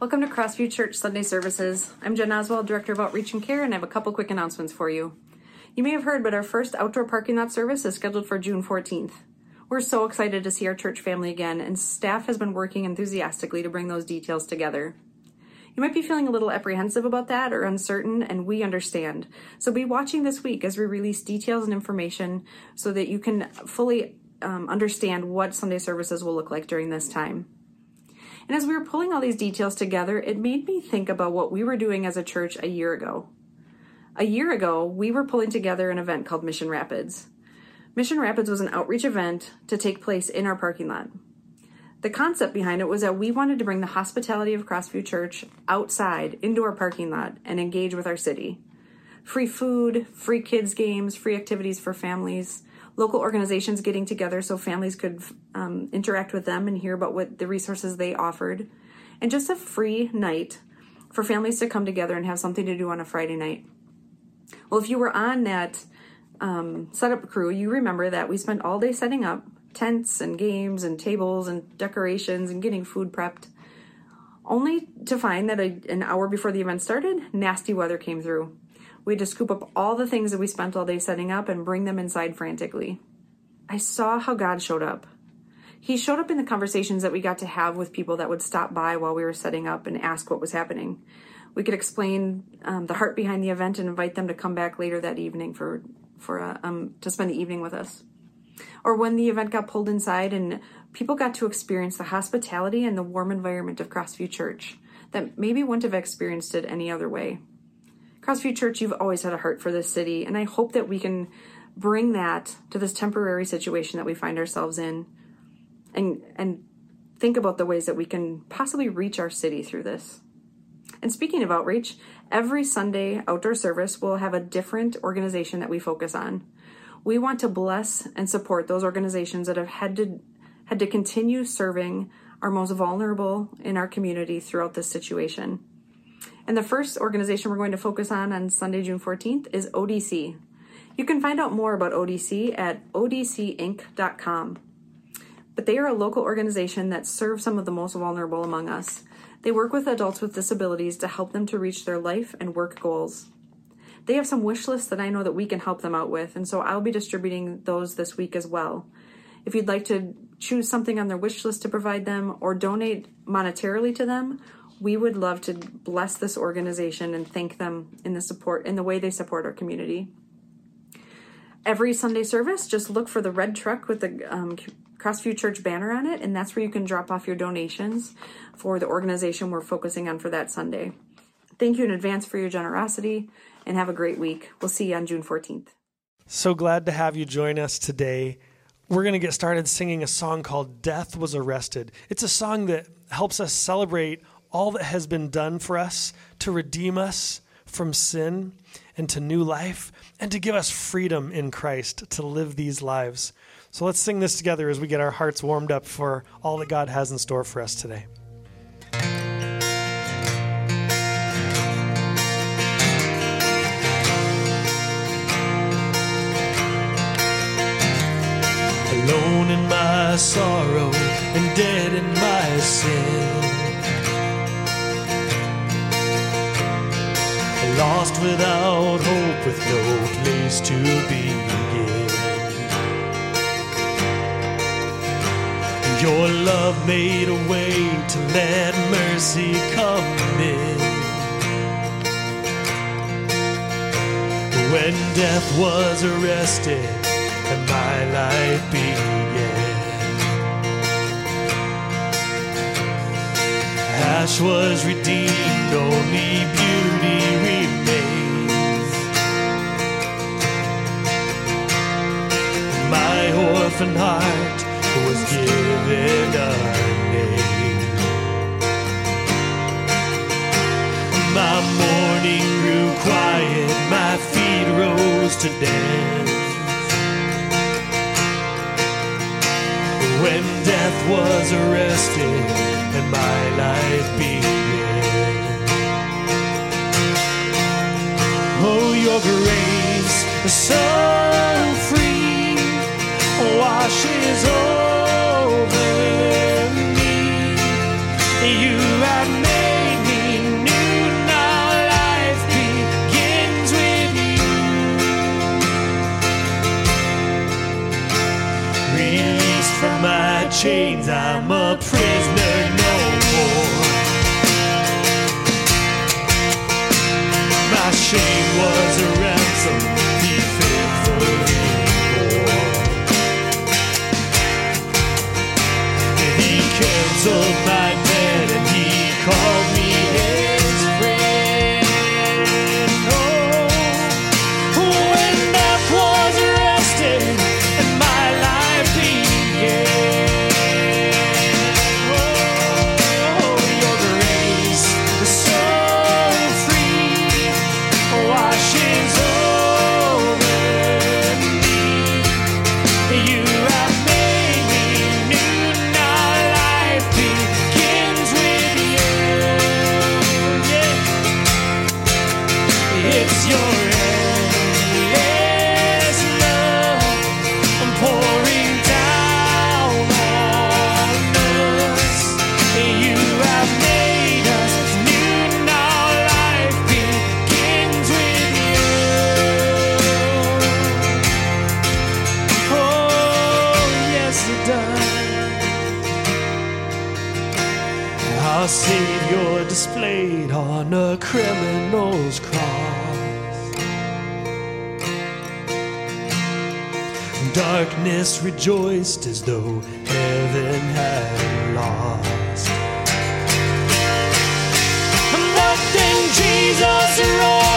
Welcome to Crossview Church Sunday Services. I'm Jen Oswald, Director of Outreach and Care, and I have a couple quick announcements for you. You may have heard, but our first outdoor parking lot service is scheduled for June 14th. We're so excited to see our church family again, and staff has been working enthusiastically to bring those details together. You might be feeling a little apprehensive about that or uncertain, and we understand. So be watching this week as we release details and information so that you can fully um, understand what Sunday services will look like during this time. And as we were pulling all these details together, it made me think about what we were doing as a church a year ago. A year ago, we were pulling together an event called Mission Rapids. Mission Rapids was an outreach event to take place in our parking lot. The concept behind it was that we wanted to bring the hospitality of Crossview Church outside into our parking lot and engage with our city. Free food, free kids' games, free activities for families, local organizations getting together so families could um, interact with them and hear about what the resources they offered, and just a free night for families to come together and have something to do on a Friday night. Well, if you were on that um, setup crew, you remember that we spent all day setting up tents and games and tables and decorations and getting food prepped, only to find that a, an hour before the event started, nasty weather came through. We had to scoop up all the things that we spent all day setting up and bring them inside frantically. I saw how God showed up. He showed up in the conversations that we got to have with people that would stop by while we were setting up and ask what was happening. We could explain um, the heart behind the event and invite them to come back later that evening for for uh, um, to spend the evening with us. Or when the event got pulled inside and people got to experience the hospitality and the warm environment of Crossview Church that maybe wouldn't have experienced it any other way. Crossview Church, you've always had a heart for this city, and I hope that we can bring that to this temporary situation that we find ourselves in and and think about the ways that we can possibly reach our city through this. And speaking of outreach, every Sunday outdoor service will have a different organization that we focus on. We want to bless and support those organizations that have had to had to continue serving our most vulnerable in our community throughout this situation. And the first organization we're going to focus on on Sunday, June 14th is ODC. You can find out more about ODC at odcinc.com. But they are a local organization that serves some of the most vulnerable among us. They work with adults with disabilities to help them to reach their life and work goals. They have some wish lists that I know that we can help them out with, and so I'll be distributing those this week as well. If you'd like to choose something on their wish list to provide them or donate monetarily to them, we would love to bless this organization and thank them in the support in the way they support our community. Every Sunday service, just look for the red truck with the um, Crossview Church banner on it, and that's where you can drop off your donations for the organization we're focusing on for that Sunday. Thank you in advance for your generosity, and have a great week. We'll see you on June 14th. So glad to have you join us today. We're going to get started singing a song called Death Was Arrested. It's a song that helps us celebrate all that has been done for us to redeem us from sin and to new life and to give us freedom in Christ to live these lives. So let's sing this together as we get our hearts warmed up for all that God has in store for us today. Alone in my sorrow and dead in my sin. Lost without hope, with no place to begin. Your love made a way to let mercy come in. When death was arrested and my life began. Ash was redeemed, only beauty My orphan heart was given a name. My mourning grew quiet, my feet rose to dance. When death was arrested and my life began. Oh, your grace is so washes over oh. Darkness rejoiced as though heaven had lost. But then Jesus rose.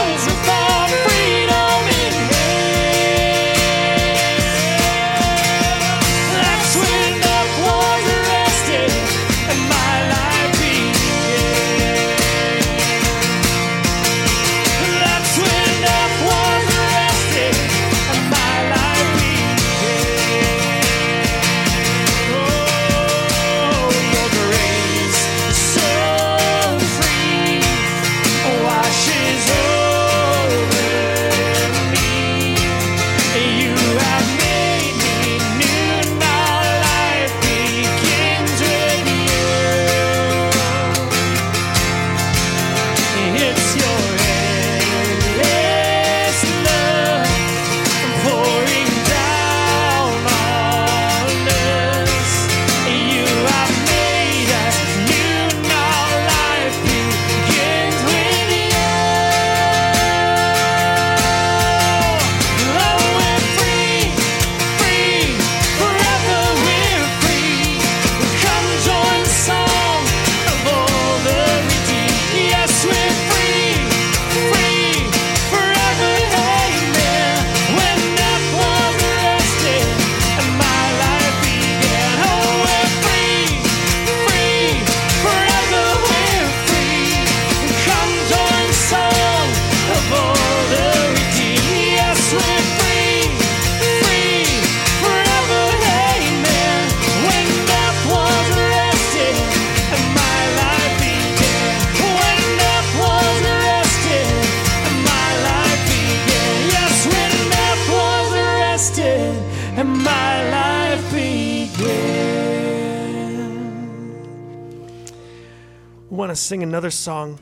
sing another song,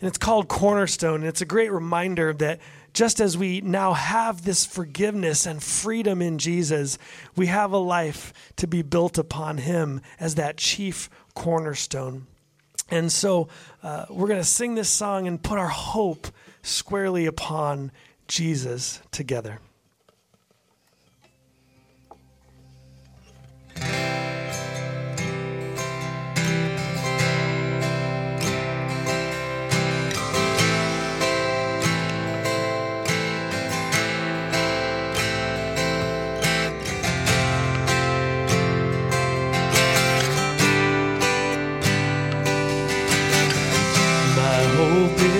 and it's called Cornerstone. And it's a great reminder that just as we now have this forgiveness and freedom in Jesus, we have a life to be built upon Him as that chief cornerstone. And so uh, we're going to sing this song and put our hope squarely upon Jesus together.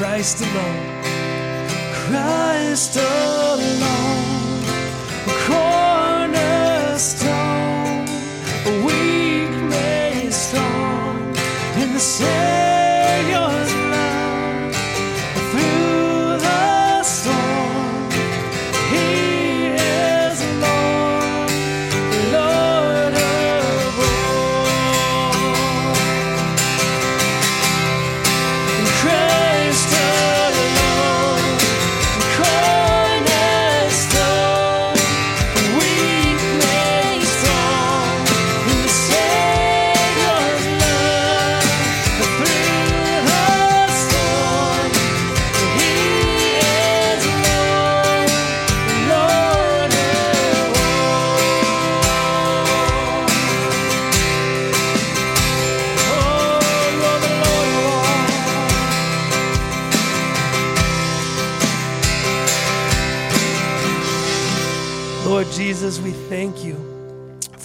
Christ alone, Christ alone,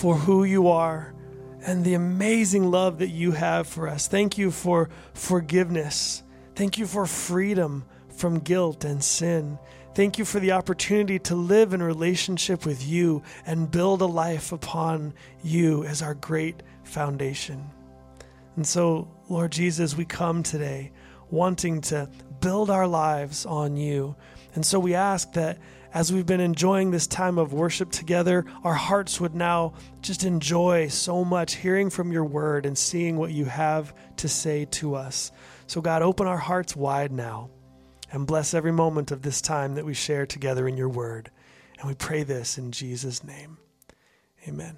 for who you are and the amazing love that you have for us. Thank you for forgiveness. Thank you for freedom from guilt and sin. Thank you for the opportunity to live in relationship with you and build a life upon you as our great foundation. And so, Lord Jesus, we come today wanting to build our lives on you. And so we ask that as we've been enjoying this time of worship together, our hearts would now just enjoy so much hearing from your word and seeing what you have to say to us. So, God, open our hearts wide now and bless every moment of this time that we share together in your word. And we pray this in Jesus' name. Amen.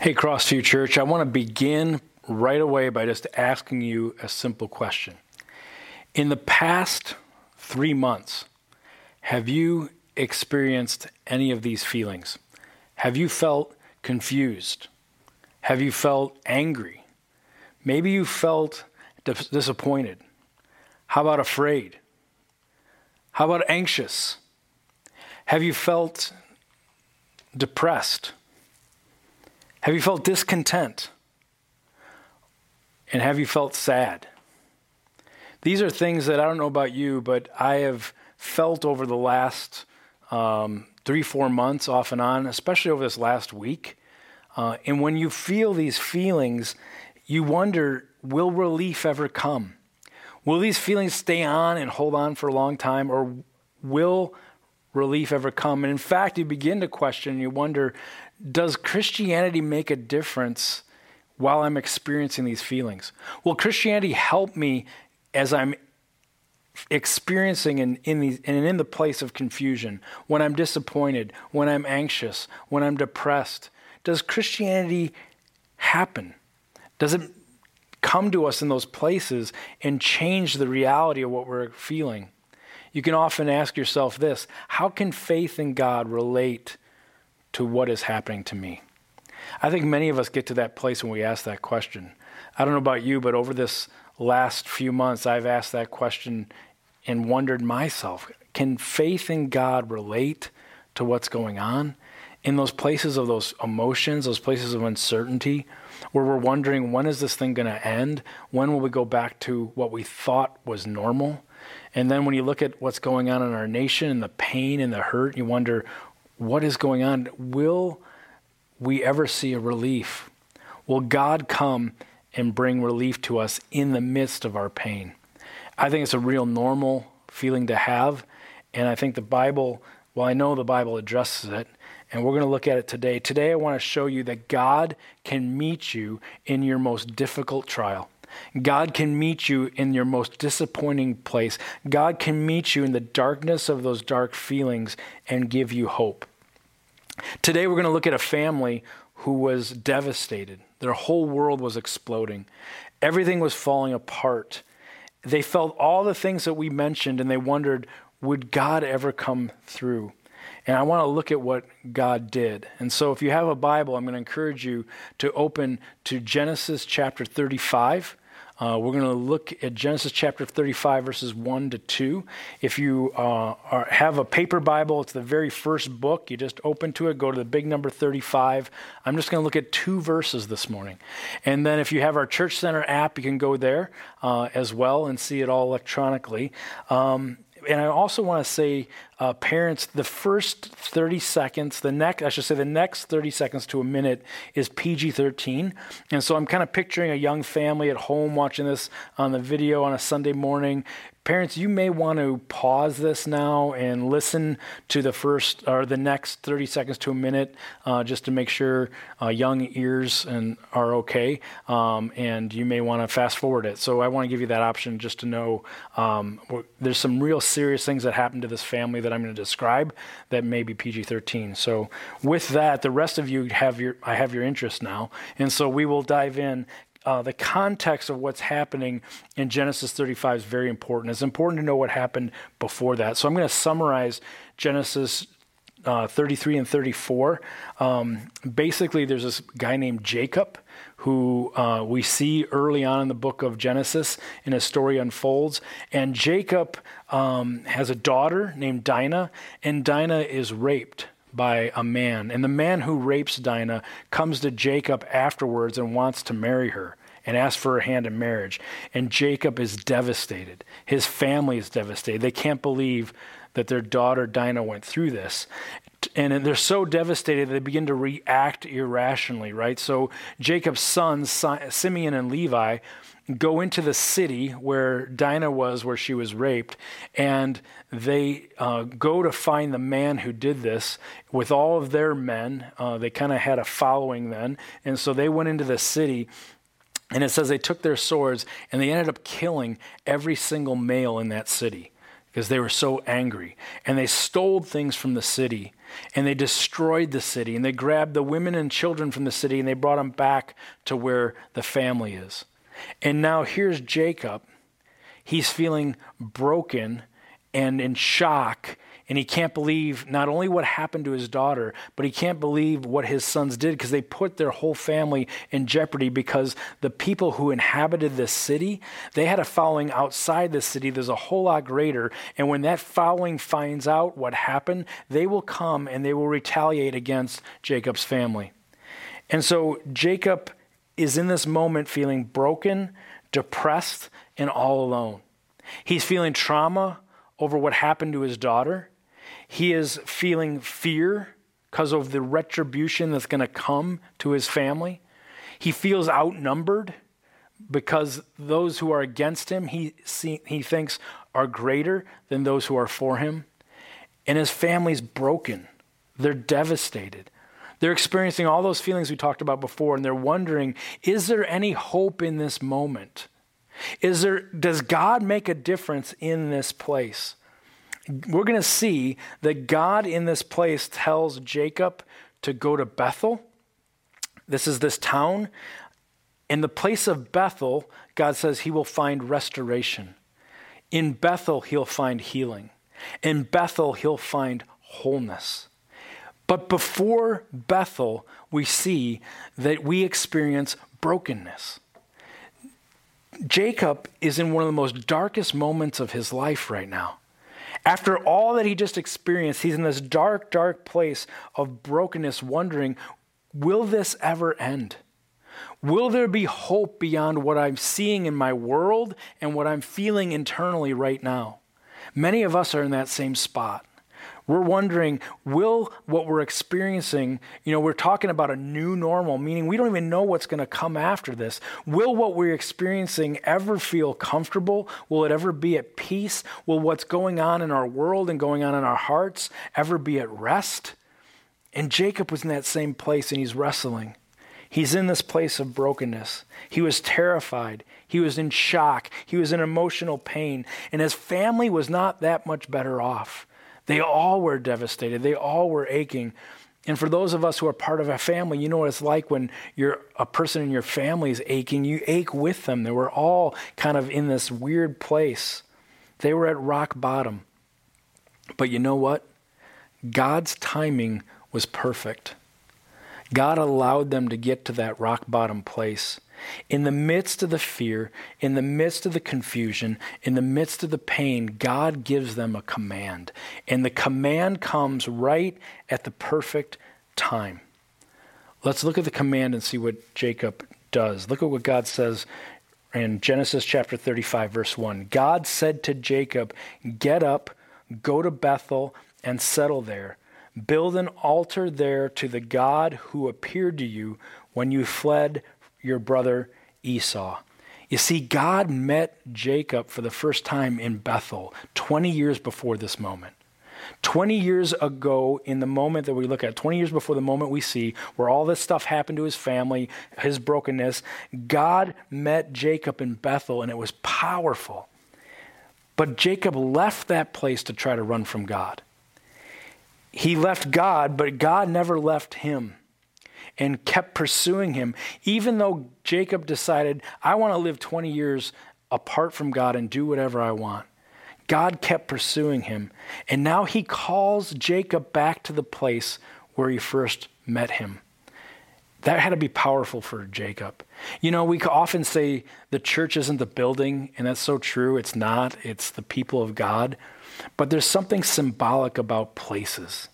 Hey, Crossview Church, I want to begin right away by just asking you a simple question. In the past three months, have you experienced any of these feelings? Have you felt confused? Have you felt angry? Maybe you felt dis- disappointed. How about afraid? How about anxious? Have you felt depressed? Have you felt discontent? And have you felt sad? These are things that I don't know about you, but I have felt over the last um, three, four months off and on, especially over this last week. Uh, and when you feel these feelings, you wonder will relief ever come? Will these feelings stay on and hold on for a long time, or will relief ever come? And in fact, you begin to question, you wonder does Christianity make a difference while I'm experiencing these feelings? Will Christianity help me as I'm experiencing and in, these, and in the place of confusion, when I'm disappointed, when I'm anxious, when I'm depressed? Does Christianity happen? Does it come to us in those places and change the reality of what we're feeling? You can often ask yourself this how can faith in God relate to what is happening to me? I think many of us get to that place when we ask that question. I don't know about you, but over this last few months, I've asked that question and wondered myself can faith in God relate to what's going on? In those places of those emotions, those places of uncertainty, where we're wondering when is this thing going to end? When will we go back to what we thought was normal? And then when you look at what's going on in our nation and the pain and the hurt, you wonder what is going on? Will we ever see a relief? Will God come and bring relief to us in the midst of our pain? I think it's a real normal feeling to have. And I think the Bible, well, I know the Bible addresses it, and we're going to look at it today. Today, I want to show you that God can meet you in your most difficult trial. God can meet you in your most disappointing place. God can meet you in the darkness of those dark feelings and give you hope. Today, we're going to look at a family who was devastated. Their whole world was exploding, everything was falling apart. They felt all the things that we mentioned and they wondered, would God ever come through? And I want to look at what God did. And so if you have a Bible, I'm going to encourage you to open to Genesis chapter 35. Uh, we're going to look at Genesis chapter 35, verses 1 to 2. If you uh, are, have a paper Bible, it's the very first book. You just open to it, go to the big number 35. I'm just going to look at two verses this morning. And then if you have our Church Center app, you can go there uh, as well and see it all electronically. Um, and I also want to say, uh, parents, the first 30 seconds, the next, I should say, the next 30 seconds to a minute is PG 13. And so I'm kind of picturing a young family at home watching this on the video on a Sunday morning. Parents, you may want to pause this now and listen to the first or the next 30 seconds to a minute uh, just to make sure uh, young ears and are okay. Um, and you may want to fast forward it. So I want to give you that option just to know um, there's some real serious things that happened to this family that I'm going to describe that may be PG 13. So with that, the rest of you have your, I have your interest now. And so we will dive in uh, the context of what's happening in Genesis 35 is very important. It's important to know what happened before that. So I'm going to summarize Genesis uh, 33 and 34. Um, basically, there's this guy named Jacob who uh, we see early on in the book of Genesis, and his story unfolds. And Jacob um, has a daughter named Dinah, and Dinah is raped by a man. And the man who rapes Dinah comes to Jacob afterwards and wants to marry her and asks for her hand in marriage. And Jacob is devastated. His family is devastated. They can't believe that their daughter Dinah went through this. And they're so devastated they begin to react irrationally, right? So Jacob's sons, Simeon and Levi, go into the city where Dinah was, where she was raped, and they uh, go to find the man who did this with all of their men. Uh, they kind of had a following then, and so they went into the city. And it says they took their swords and they ended up killing every single male in that city because they were so angry. And they stole things from the city and they destroyed the city and they grabbed the women and children from the city and they brought them back to where the family is. And now here's Jacob. He's feeling broken and in shock. And he can't believe not only what happened to his daughter, but he can't believe what his sons did because they put their whole family in jeopardy because the people who inhabited this city, they had a following outside the city. There's a whole lot greater. And when that following finds out what happened, they will come and they will retaliate against Jacob's family. And so Jacob is in this moment feeling broken, depressed, and all alone. He's feeling trauma over what happened to his daughter. He is feeling fear because of the retribution that's going to come to his family. He feels outnumbered because those who are against him, he, see, he thinks, are greater than those who are for him. And his family's broken. They're devastated. They're experiencing all those feelings we talked about before, and they're wondering is there any hope in this moment? Is there, does God make a difference in this place? We're going to see that God in this place tells Jacob to go to Bethel. This is this town. In the place of Bethel, God says he will find restoration. In Bethel, he'll find healing. In Bethel, he'll find wholeness. But before Bethel, we see that we experience brokenness. Jacob is in one of the most darkest moments of his life right now. After all that he just experienced, he's in this dark, dark place of brokenness, wondering, will this ever end? Will there be hope beyond what I'm seeing in my world and what I'm feeling internally right now? Many of us are in that same spot. We're wondering, will what we're experiencing, you know, we're talking about a new normal, meaning we don't even know what's going to come after this. Will what we're experiencing ever feel comfortable? Will it ever be at peace? Will what's going on in our world and going on in our hearts ever be at rest? And Jacob was in that same place and he's wrestling. He's in this place of brokenness. He was terrified. He was in shock. He was in emotional pain. And his family was not that much better off. They all were devastated. They all were aching. And for those of us who are part of a family, you know what it's like when you're a person in your family is aching. You ache with them. They were all kind of in this weird place. They were at rock bottom. But you know what? God's timing was perfect. God allowed them to get to that rock bottom place. In the midst of the fear, in the midst of the confusion, in the midst of the pain, God gives them a command. And the command comes right at the perfect time. Let's look at the command and see what Jacob does. Look at what God says in Genesis chapter 35, verse 1. God said to Jacob, Get up, go to Bethel, and settle there. Build an altar there to the God who appeared to you when you fled your brother Esau. You see, God met Jacob for the first time in Bethel 20 years before this moment. 20 years ago, in the moment that we look at, 20 years before the moment we see, where all this stuff happened to his family, his brokenness, God met Jacob in Bethel, and it was powerful. But Jacob left that place to try to run from God. He left God, but God never left him and kept pursuing him, even though Jacob decided, I want to live 20 years apart from God and do whatever I want. God kept pursuing him. And now he calls Jacob back to the place where he first met him. That had to be powerful for Jacob. You know, we often say the church isn't the building, and that's so true. It's not, it's the people of God. But there's something symbolic about places.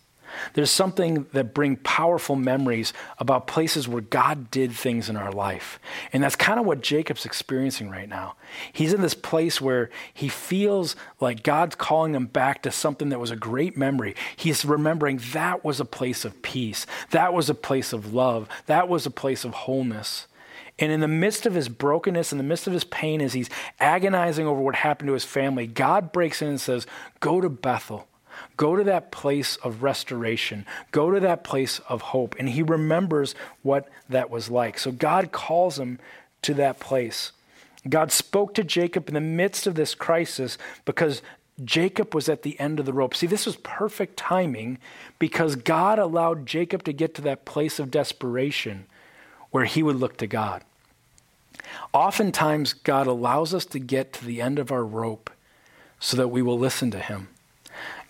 There's something that bring powerful memories about places where God did things in our life. And that's kind of what Jacob's experiencing right now. He's in this place where he feels like God's calling him back to something that was a great memory. He's remembering that was a place of peace. That was a place of love. That was a place of wholeness. And in the midst of his brokenness, in the midst of his pain, as he's agonizing over what happened to his family, God breaks in and says, Go to Bethel. Go to that place of restoration. Go to that place of hope. And he remembers what that was like. So God calls him to that place. God spoke to Jacob in the midst of this crisis because Jacob was at the end of the rope. See, this was perfect timing because God allowed Jacob to get to that place of desperation where he would look to God. Oftentimes, God allows us to get to the end of our rope so that we will listen to him.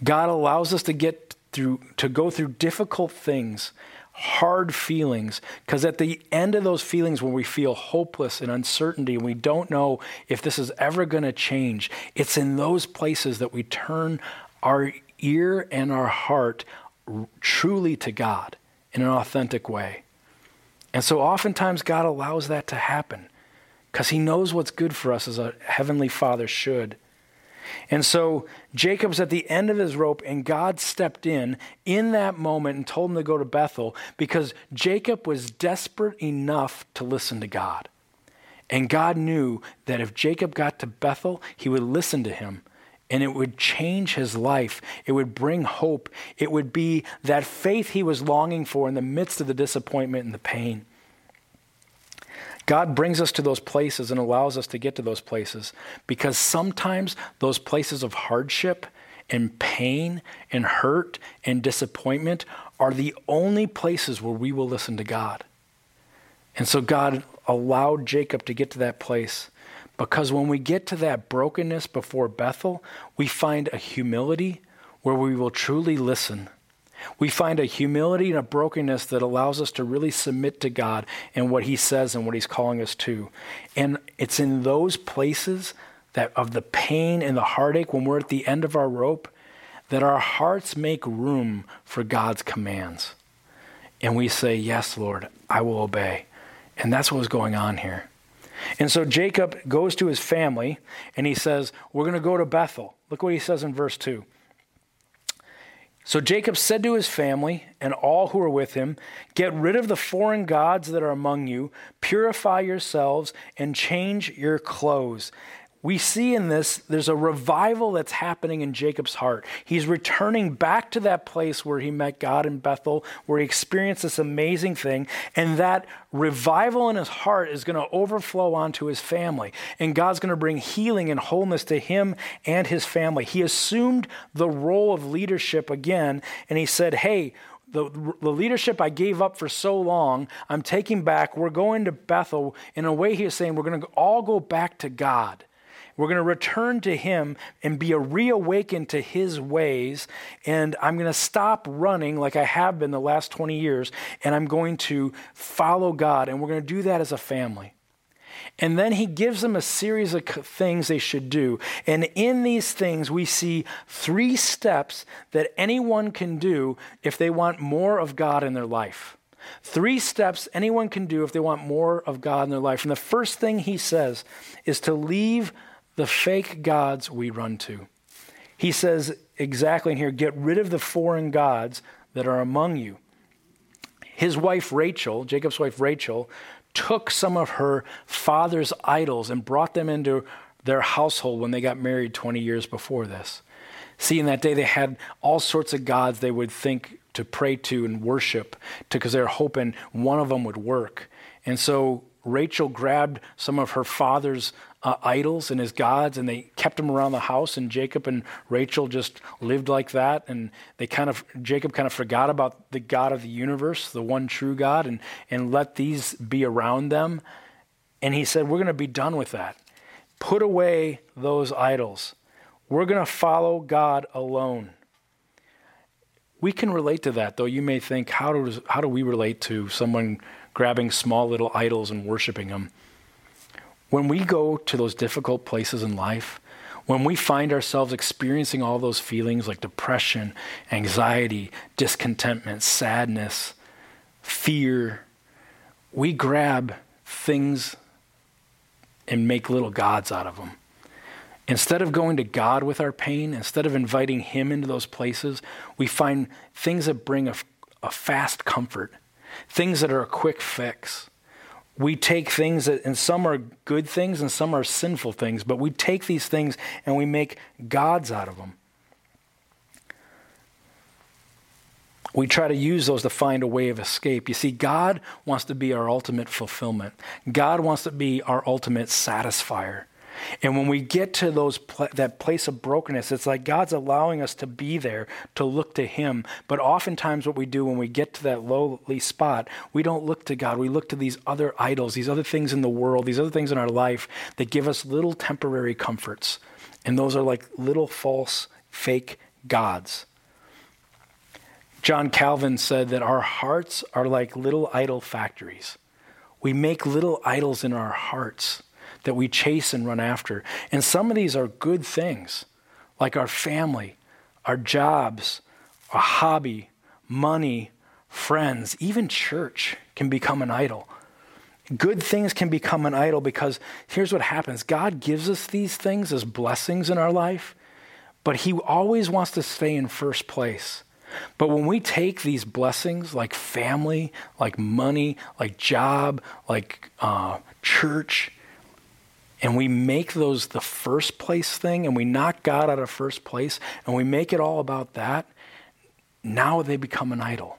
God allows us to get through, to go through difficult things, hard feelings, because at the end of those feelings, when we feel hopeless and uncertainty, and we don't know if this is ever going to change, it's in those places that we turn our ear and our heart truly to God in an authentic way. And so oftentimes God allows that to happen because he knows what's good for us as a heavenly father should. And so Jacob's at the end of his rope, and God stepped in in that moment and told him to go to Bethel because Jacob was desperate enough to listen to God. And God knew that if Jacob got to Bethel, he would listen to him and it would change his life. It would bring hope. It would be that faith he was longing for in the midst of the disappointment and the pain. God brings us to those places and allows us to get to those places because sometimes those places of hardship and pain and hurt and disappointment are the only places where we will listen to God. And so God allowed Jacob to get to that place because when we get to that brokenness before Bethel, we find a humility where we will truly listen we find a humility and a brokenness that allows us to really submit to God and what He says and what He's calling us to. And it's in those places that of the pain and the heartache when we're at the end of our rope that our hearts make room for God's commands. And we say, Yes, Lord, I will obey. And that's what was going on here. And so Jacob goes to his family and he says, We're going to go to Bethel. Look what he says in verse 2. So Jacob said to his family and all who were with him, Get rid of the foreign gods that are among you, purify yourselves, and change your clothes we see in this, there's a revival that's happening in Jacob's heart. He's returning back to that place where he met God in Bethel, where he experienced this amazing thing. And that revival in his heart is going to overflow onto his family. And God's going to bring healing and wholeness to him and his family. He assumed the role of leadership again, and he said, Hey, the, the leadership I gave up for so long, I'm taking back. We're going to Bethel. In a way, he is saying we're going to all go back to God. We're going to return to Him and be reawakened to His ways. And I'm going to stop running like I have been the last 20 years, and I'm going to follow God. And we're going to do that as a family. And then he gives them a series of things they should do. And in these things, we see three steps that anyone can do if they want more of God in their life. Three steps anyone can do if they want more of God in their life. And the first thing he says is to leave the fake gods we run to. He says exactly in here get rid of the foreign gods that are among you. His wife Rachel, Jacob's wife Rachel, took some of her father's idols and brought them into their household when they got married 20 years before this. See, in that day, they had all sorts of gods they would think to pray to and worship because they were hoping one of them would work. And so Rachel grabbed some of her father's uh, idols and his gods and they kept them around the house and Jacob and Rachel just lived like that and they kind of Jacob kind of forgot about the God of the universe, the one true God and and let these be around them. And he said, "We're going to be done with that. Put away those idols. We're going to follow God alone." We can relate to that, though you may think, how, does, how do we relate to someone grabbing small little idols and worshiping them? When we go to those difficult places in life, when we find ourselves experiencing all those feelings like depression, anxiety, discontentment, sadness, fear, we grab things and make little gods out of them. Instead of going to God with our pain, instead of inviting Him into those places, we find things that bring a, a fast comfort, things that are a quick fix we take things that, and some are good things and some are sinful things, but we take these things and we make gods out of them. We try to use those to find a way of escape. You see, God wants to be our ultimate fulfillment. God wants to be our ultimate satisfier. And when we get to those pl- that place of brokenness, it's like God's allowing us to be there to look to Him. But oftentimes, what we do when we get to that lowly spot, we don't look to God. We look to these other idols, these other things in the world, these other things in our life that give us little temporary comforts. And those are like little false, fake gods. John Calvin said that our hearts are like little idol factories. We make little idols in our hearts that we chase and run after. And some of these are good things, like our family, our jobs, a hobby, money, friends, even church can become an idol. Good things can become an idol because here's what happens God gives us these things as blessings in our life, but He always wants to stay in first place. But when we take these blessings like family, like money, like job, like uh, church, and we make those the first place thing and we knock God out of first place and we make it all about that, now they become an idol.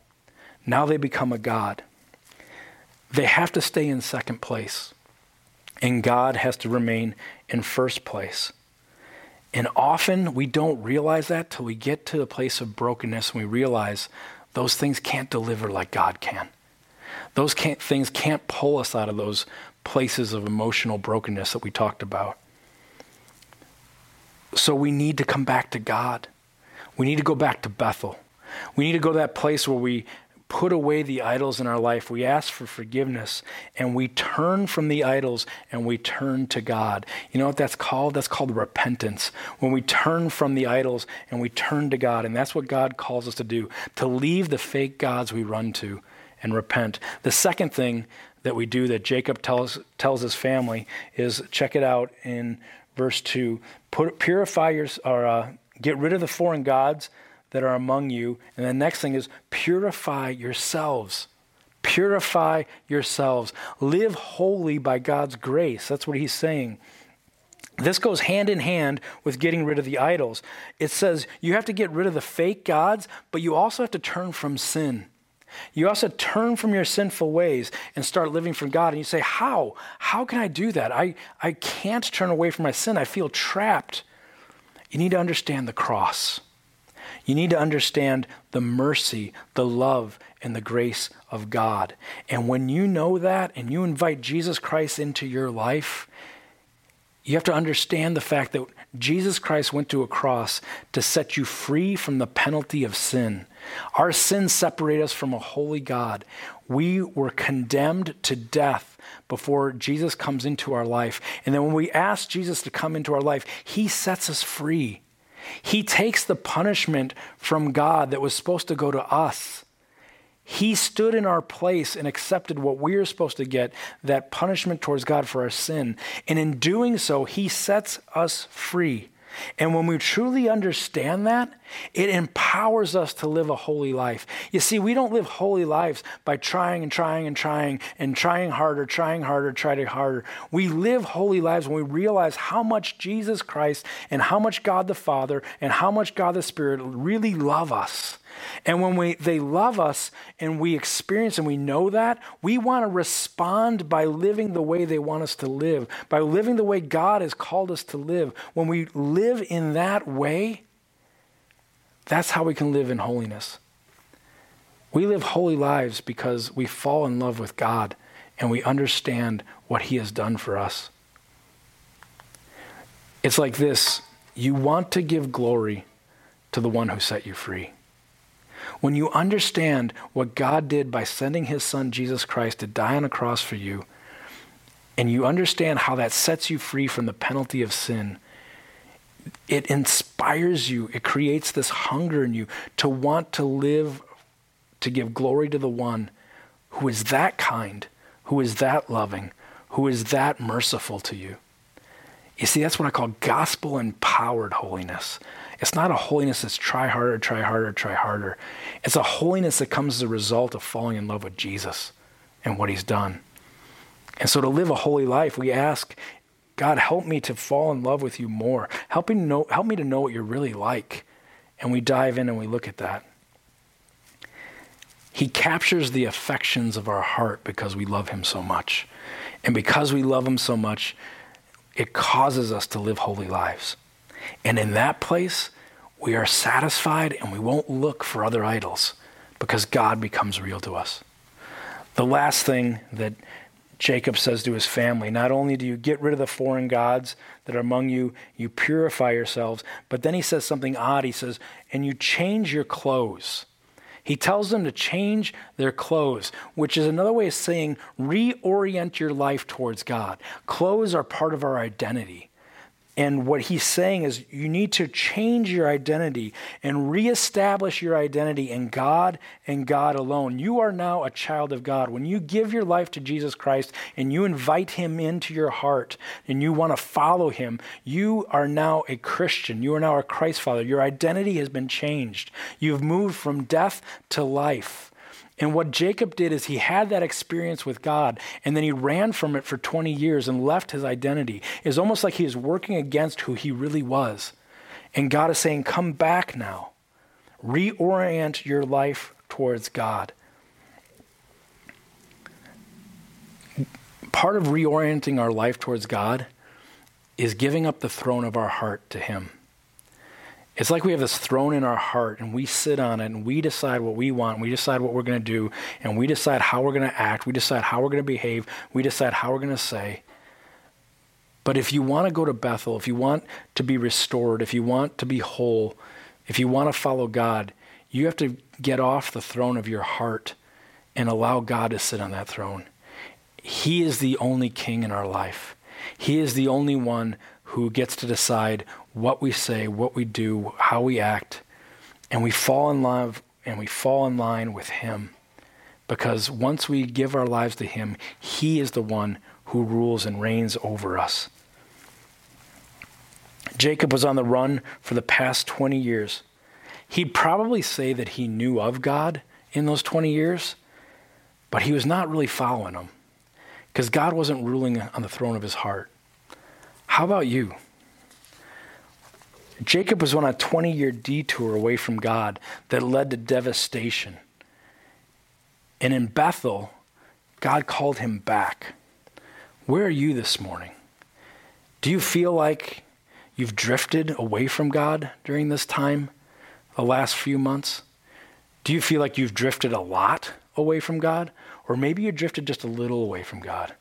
Now they become a God. They have to stay in second place, and God has to remain in first place. And often we don't realize that till we get to the place of brokenness and we realize those things can't deliver like God can. Those can't, things can't pull us out of those places of emotional brokenness that we talked about. So we need to come back to God. We need to go back to Bethel. We need to go to that place where we put away the idols in our life. We ask for forgiveness and we turn from the idols and we turn to God. You know what that's called? That's called repentance. When we turn from the idols and we turn to God. And that's what God calls us to do to leave the fake gods we run to and repent. The second thing that we do that Jacob tells, tells his family is check it out in verse 2 Put, purify your, or uh, get rid of the foreign gods that are among you. And the next thing is purify yourselves. Purify yourselves. Live holy by God's grace. That's what he's saying. This goes hand in hand with getting rid of the idols. It says you have to get rid of the fake gods, but you also have to turn from sin. You also turn from your sinful ways and start living for God. And you say, How? How can I do that? I, I can't turn away from my sin. I feel trapped. You need to understand the cross. You need to understand the mercy, the love, and the grace of God. And when you know that and you invite Jesus Christ into your life, You have to understand the fact that Jesus Christ went to a cross to set you free from the penalty of sin. Our sins separate us from a holy God. We were condemned to death before Jesus comes into our life. And then when we ask Jesus to come into our life, he sets us free. He takes the punishment from God that was supposed to go to us he stood in our place and accepted what we are supposed to get that punishment towards God for our sin. And in doing so, He sets us free. And when we truly understand that, it empowers us to live a holy life. You see, we don't live holy lives by trying and trying and trying and trying harder, trying harder, trying harder. We live holy lives when we realize how much Jesus Christ and how much God the Father and how much God the Spirit really love us. And when we, they love us and we experience and we know that, we want to respond by living the way they want us to live, by living the way God has called us to live. When we live in that way, that's how we can live in holiness. We live holy lives because we fall in love with God and we understand what He has done for us. It's like this you want to give glory to the one who set you free. When you understand what God did by sending his son Jesus Christ to die on a cross for you, and you understand how that sets you free from the penalty of sin, it inspires you. It creates this hunger in you to want to live, to give glory to the one who is that kind, who is that loving, who is that merciful to you. You see, that's what I call gospel empowered holiness. It's not a holiness that's try harder, try harder, try harder. It's a holiness that comes as a result of falling in love with Jesus and what he's done. And so to live a holy life, we ask, God, help me to fall in love with you more. Help me, know, help me to know what you're really like. And we dive in and we look at that. He captures the affections of our heart because we love him so much. And because we love him so much, it causes us to live holy lives. And in that place, we are satisfied and we won't look for other idols because God becomes real to us. The last thing that Jacob says to his family not only do you get rid of the foreign gods that are among you, you purify yourselves, but then he says something odd. He says, and you change your clothes. He tells them to change their clothes, which is another way of saying reorient your life towards God. Clothes are part of our identity. And what he's saying is you need to change your identity and reestablish your identity in God and God alone. You are now a child of God. When you give your life to Jesus Christ and you invite him into your heart and you want to follow him, you are now a Christian. You are now a Christ follower. Your identity has been changed. You've moved from death to life. And what Jacob did is he had that experience with God and then he ran from it for 20 years and left his identity. It's almost like he is working against who he really was. And God is saying, Come back now. Reorient your life towards God. Part of reorienting our life towards God is giving up the throne of our heart to Him. It's like we have this throne in our heart and we sit on it and we decide what we want. We decide what we're going to do and we decide how we're going to act. We decide how we're going to behave. We decide how we're going to say. But if you want to go to Bethel, if you want to be restored, if you want to be whole, if you want to follow God, you have to get off the throne of your heart and allow God to sit on that throne. He is the only king in our life. He is the only one who gets to decide what we say, what we do, how we act, and we fall in love and we fall in line with Him. Because once we give our lives to Him, He is the one who rules and reigns over us. Jacob was on the run for the past 20 years. He'd probably say that he knew of God in those 20 years, but he was not really following Him because God wasn't ruling on the throne of his heart. How about you? Jacob was on a 20 year detour away from God that led to devastation. And in Bethel, God called him back. Where are you this morning? Do you feel like you've drifted away from God during this time, the last few months? Do you feel like you've drifted a lot away from God? Or maybe you drifted just a little away from God?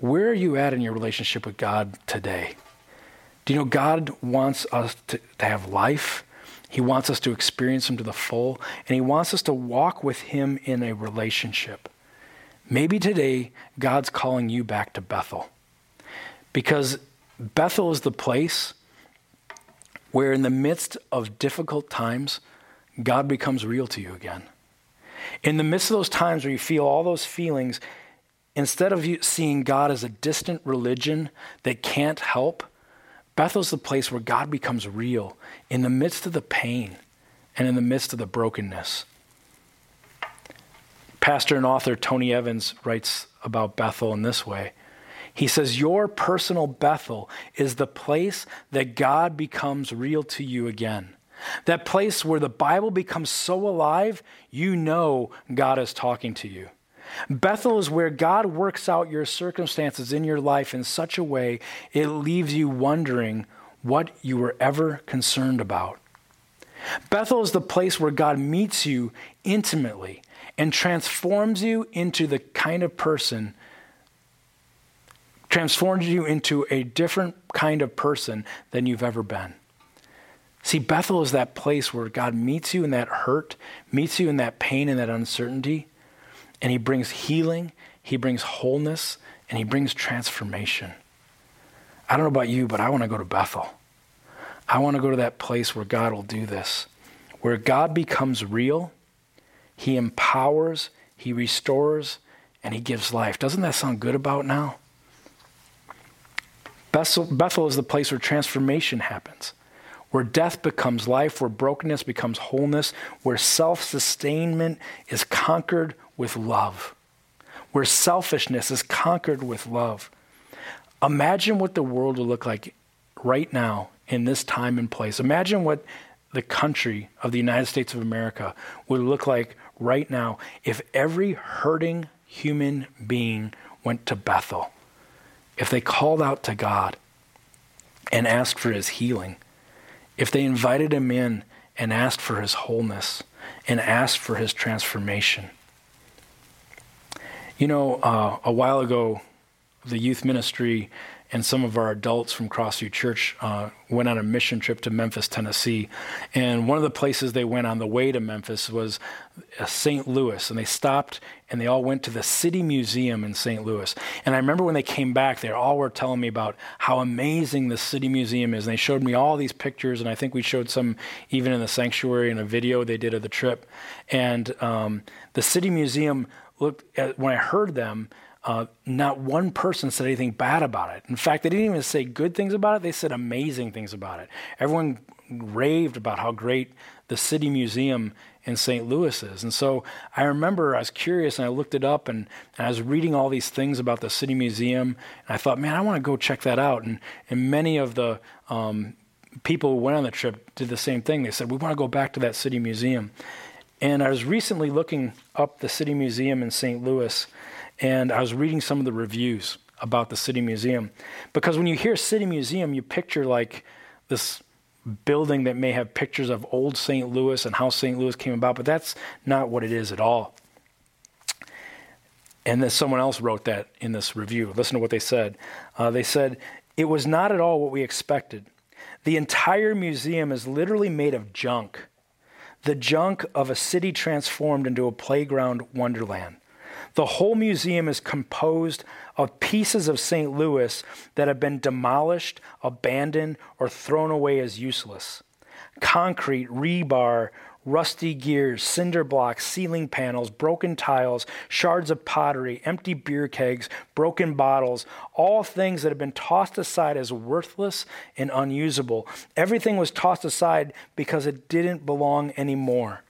Where are you at in your relationship with God today? Do you know God wants us to, to have life? He wants us to experience Him to the full, and He wants us to walk with Him in a relationship. Maybe today God's calling you back to Bethel. Because Bethel is the place where, in the midst of difficult times, God becomes real to you again. In the midst of those times where you feel all those feelings, instead of seeing God as a distant religion that can't help, Bethel's the place where God becomes real in the midst of the pain and in the midst of the brokenness. Pastor and author Tony Evans writes about Bethel in this way. He says, Your personal Bethel is the place that God becomes real to you again. That place where the Bible becomes so alive, you know God is talking to you. Bethel is where God works out your circumstances in your life in such a way it leaves you wondering what you were ever concerned about. Bethel is the place where God meets you intimately and transforms you into the kind of person, transforms you into a different kind of person than you've ever been. See, Bethel is that place where God meets you in that hurt, meets you in that pain and that uncertainty, and He brings healing, He brings wholeness, and He brings transformation. I don't know about you, but I want to go to Bethel. I want to go to that place where God will do this, where God becomes real, He empowers, He restores, and He gives life. Doesn't that sound good about now? Bethel, Bethel is the place where transformation happens where death becomes life, where brokenness becomes wholeness, where self sustainment is conquered with love, where selfishness is conquered with love. Imagine what the world will look like right now in this time and place. Imagine what the country of the United States of America would look like right now if every hurting human being went to Bethel, if they called out to God and asked for his healing if they invited him in and asked for his wholeness and asked for his transformation. You know, uh, a while ago, the youth ministry and some of our adults from Crossview Church uh, went on a mission trip to Memphis, Tennessee. And one of the places they went on the way to Memphis was uh, St. Louis. And they stopped and they all went to the City Museum in St. Louis. And I remember when they came back, they all were telling me about how amazing the City Museum is. And they showed me all these pictures. And I think we showed some even in the sanctuary in a video they did of the trip. And um, the City Museum looked at, when I heard them, uh, not one person said anything bad about it. In fact, they didn't even say good things about it, they said amazing things about it. Everyone raved about how great the City Museum in St. Louis is. And so I remember I was curious and I looked it up and, and I was reading all these things about the City Museum. And I thought, man, I want to go check that out. And, and many of the um, people who went on the trip did the same thing. They said, we want to go back to that City Museum. And I was recently looking up the City Museum in St. Louis and I was reading some of the reviews about the City Museum. Because when you hear City Museum, you picture like this building that may have pictures of old St. Louis and how St. Louis came about, but that's not what it is at all. And then someone else wrote that in this review. Listen to what they said. Uh, they said, It was not at all what we expected. The entire museum is literally made of junk. The junk of a city transformed into a playground wonderland. The whole museum is composed of pieces of St. Louis that have been demolished, abandoned, or thrown away as useless. Concrete, rebar, rusty gears, cinder blocks, ceiling panels, broken tiles, shards of pottery, empty beer kegs, broken bottles, all things that have been tossed aside as worthless and unusable. Everything was tossed aside because it didn't belong anymore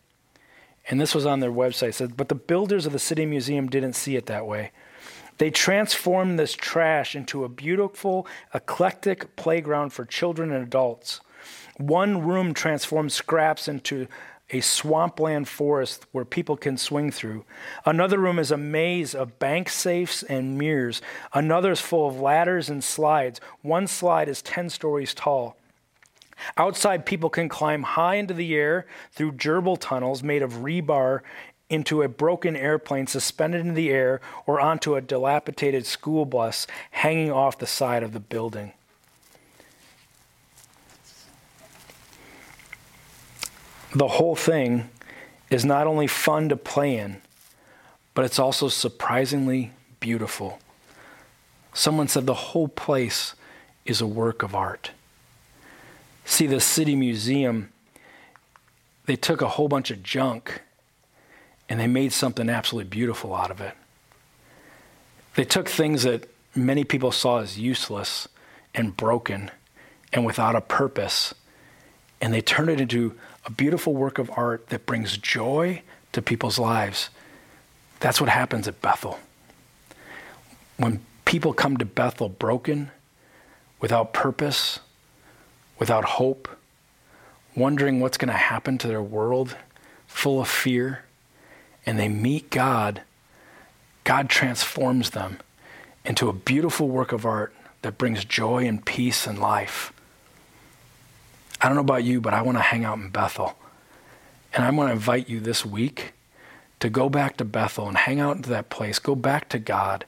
and this was on their website, said, but the builders of the City Museum didn't see it that way. They transformed this trash into a beautiful, eclectic playground for children and adults. One room transformed scraps into a swampland forest where people can swing through. Another room is a maze of bank safes and mirrors. Another is full of ladders and slides. One slide is 10 stories tall. Outside, people can climb high into the air through gerbil tunnels made of rebar into a broken airplane suspended in the air or onto a dilapidated school bus hanging off the side of the building. The whole thing is not only fun to play in, but it's also surprisingly beautiful. Someone said the whole place is a work of art. See, the city museum, they took a whole bunch of junk and they made something absolutely beautiful out of it. They took things that many people saw as useless and broken and without a purpose, and they turned it into a beautiful work of art that brings joy to people's lives. That's what happens at Bethel. When people come to Bethel broken, without purpose, without hope, wondering what's going to happen to their world, full of fear, and they meet God, God transforms them into a beautiful work of art that brings joy and peace and life. I don't know about you, but I want to hang out in Bethel. And I want to invite you this week to go back to Bethel and hang out into that place. Go back to God.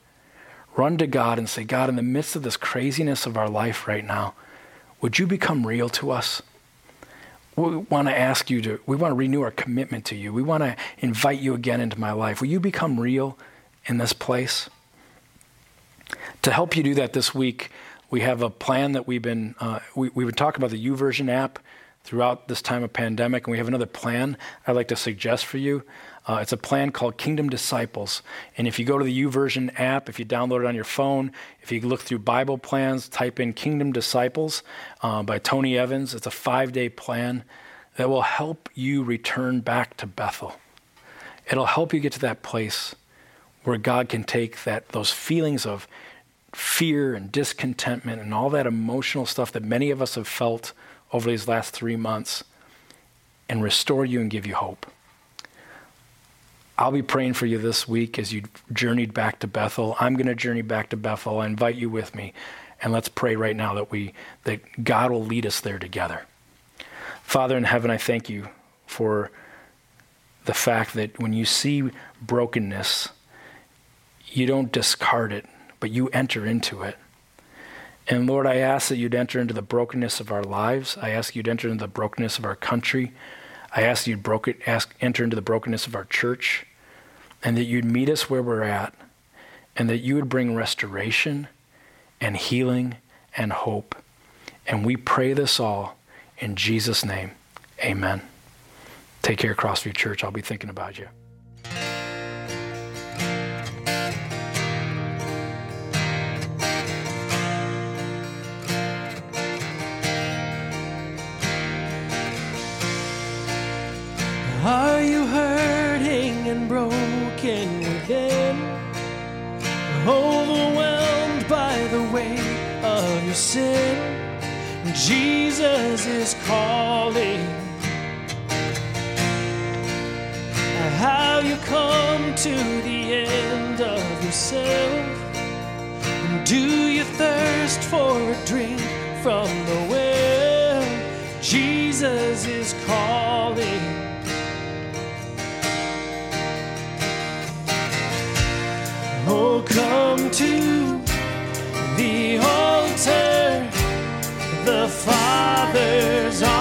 Run to God and say, God, in the midst of this craziness of our life right now, would you become real to us? We want to ask you to, we want to renew our commitment to you. We want to invite you again into my life. Will you become real in this place? To help you do that this week, we have a plan that we've been, uh, we, we would talk about the YouVersion app throughout this time of pandemic, and we have another plan I'd like to suggest for you. Uh, it's a plan called Kingdom Disciples. And if you go to the YouVersion app, if you download it on your phone, if you look through Bible plans, type in Kingdom Disciples uh, by Tony Evans. It's a five day plan that will help you return back to Bethel. It'll help you get to that place where God can take that those feelings of fear and discontentment and all that emotional stuff that many of us have felt over these last three months and restore you and give you hope. I'll be praying for you this week as you journeyed back to Bethel. I'm going to journey back to Bethel. I invite you with me. And let's pray right now that we that God will lead us there together. Father in heaven, I thank you for the fact that when you see brokenness, you don't discard it, but you enter into it. And Lord, I ask that you'd enter into the brokenness of our lives. I ask you'd enter into the brokenness of our country. I ask you'd ask, enter into the brokenness of our church, and that you'd meet us where we're at, and that you would bring restoration and healing and hope. And we pray this all in Jesus' name. Amen. Take care, Crossview Church. I'll be thinking about you. Sin? Jesus is calling. How you come to the end of yourself? Do you thirst for a drink from the well? Jesus is calling. Oh, come to The Father's arms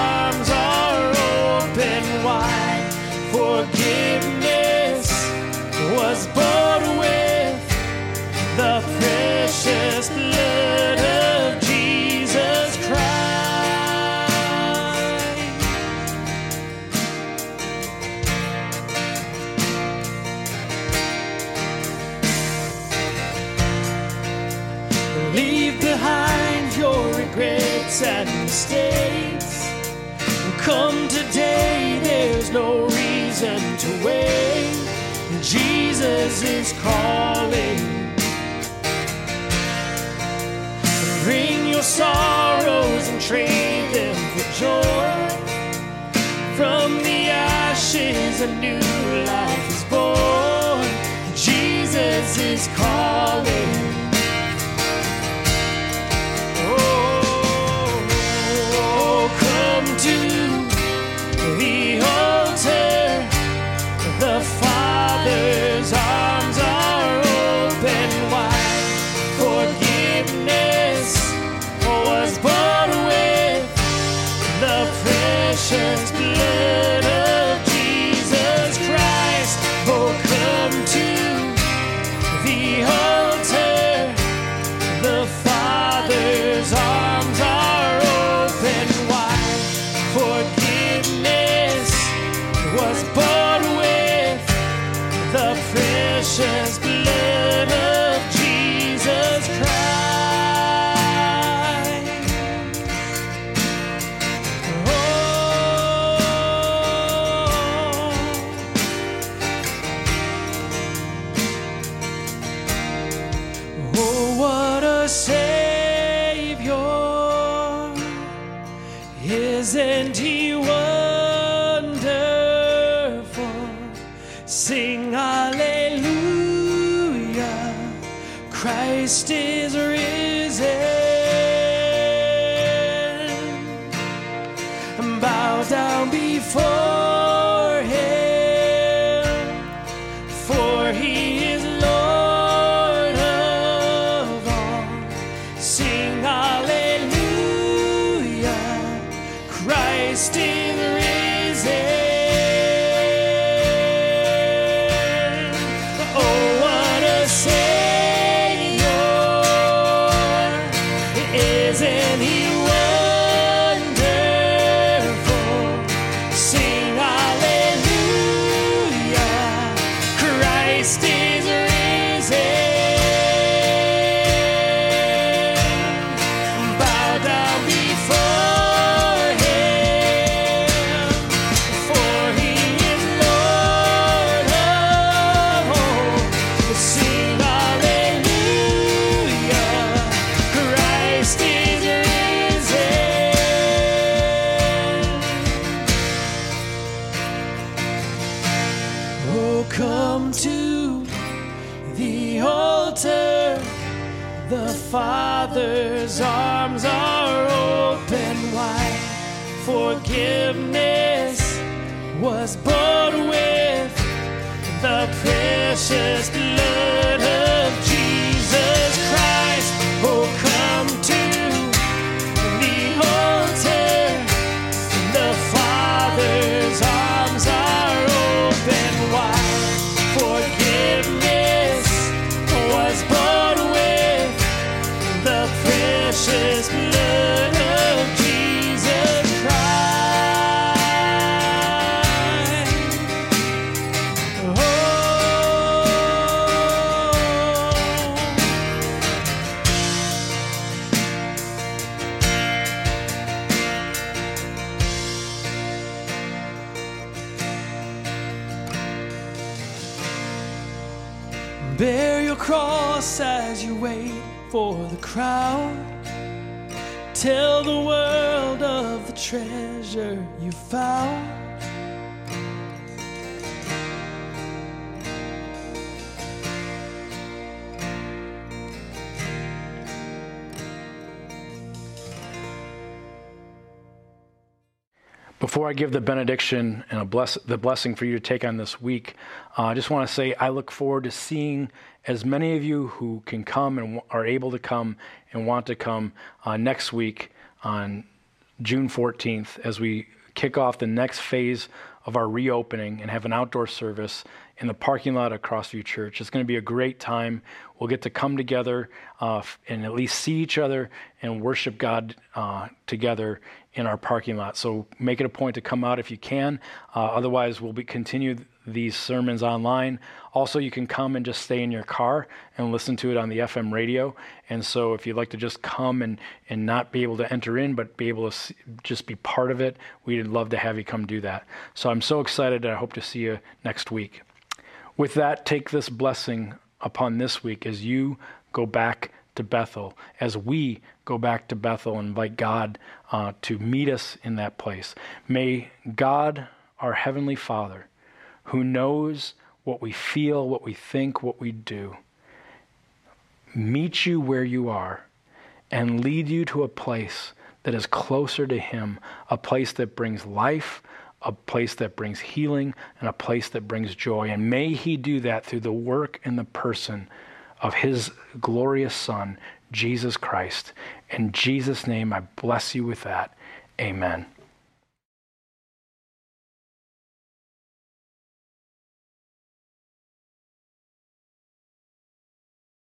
is calling. Bring your sorrows and trade them for joy. From the ashes, a new Before I give the benediction and bless, the blessing for you to take on this week, uh, I just want to say I look forward to seeing as many of you who can come and are able to come and want to come uh, next week on June 14th as we kick off the next phase of our reopening and have an outdoor service in the parking lot of Crossview Church. It's going to be a great time. We'll get to come together uh, and at least see each other and worship God uh, together in our parking lot. So make it a point to come out if you can. Uh, otherwise, we'll be continue these sermons online. Also, you can come and just stay in your car and listen to it on the FM radio. And so, if you'd like to just come and, and not be able to enter in, but be able to see, just be part of it, we'd love to have you come do that. So, I'm so excited. And I hope to see you next week. With that, take this blessing upon this week as you go back to Bethel, as we go back to Bethel and invite God uh, to meet us in that place. May God, our Heavenly Father, who knows what we feel, what we think, what we do, meet you where you are and lead you to a place that is closer to Him, a place that brings life, a place that brings healing, and a place that brings joy. And may He do that through the work and the person of His glorious Son, Jesus Christ. In Jesus' name, I bless you with that. Amen.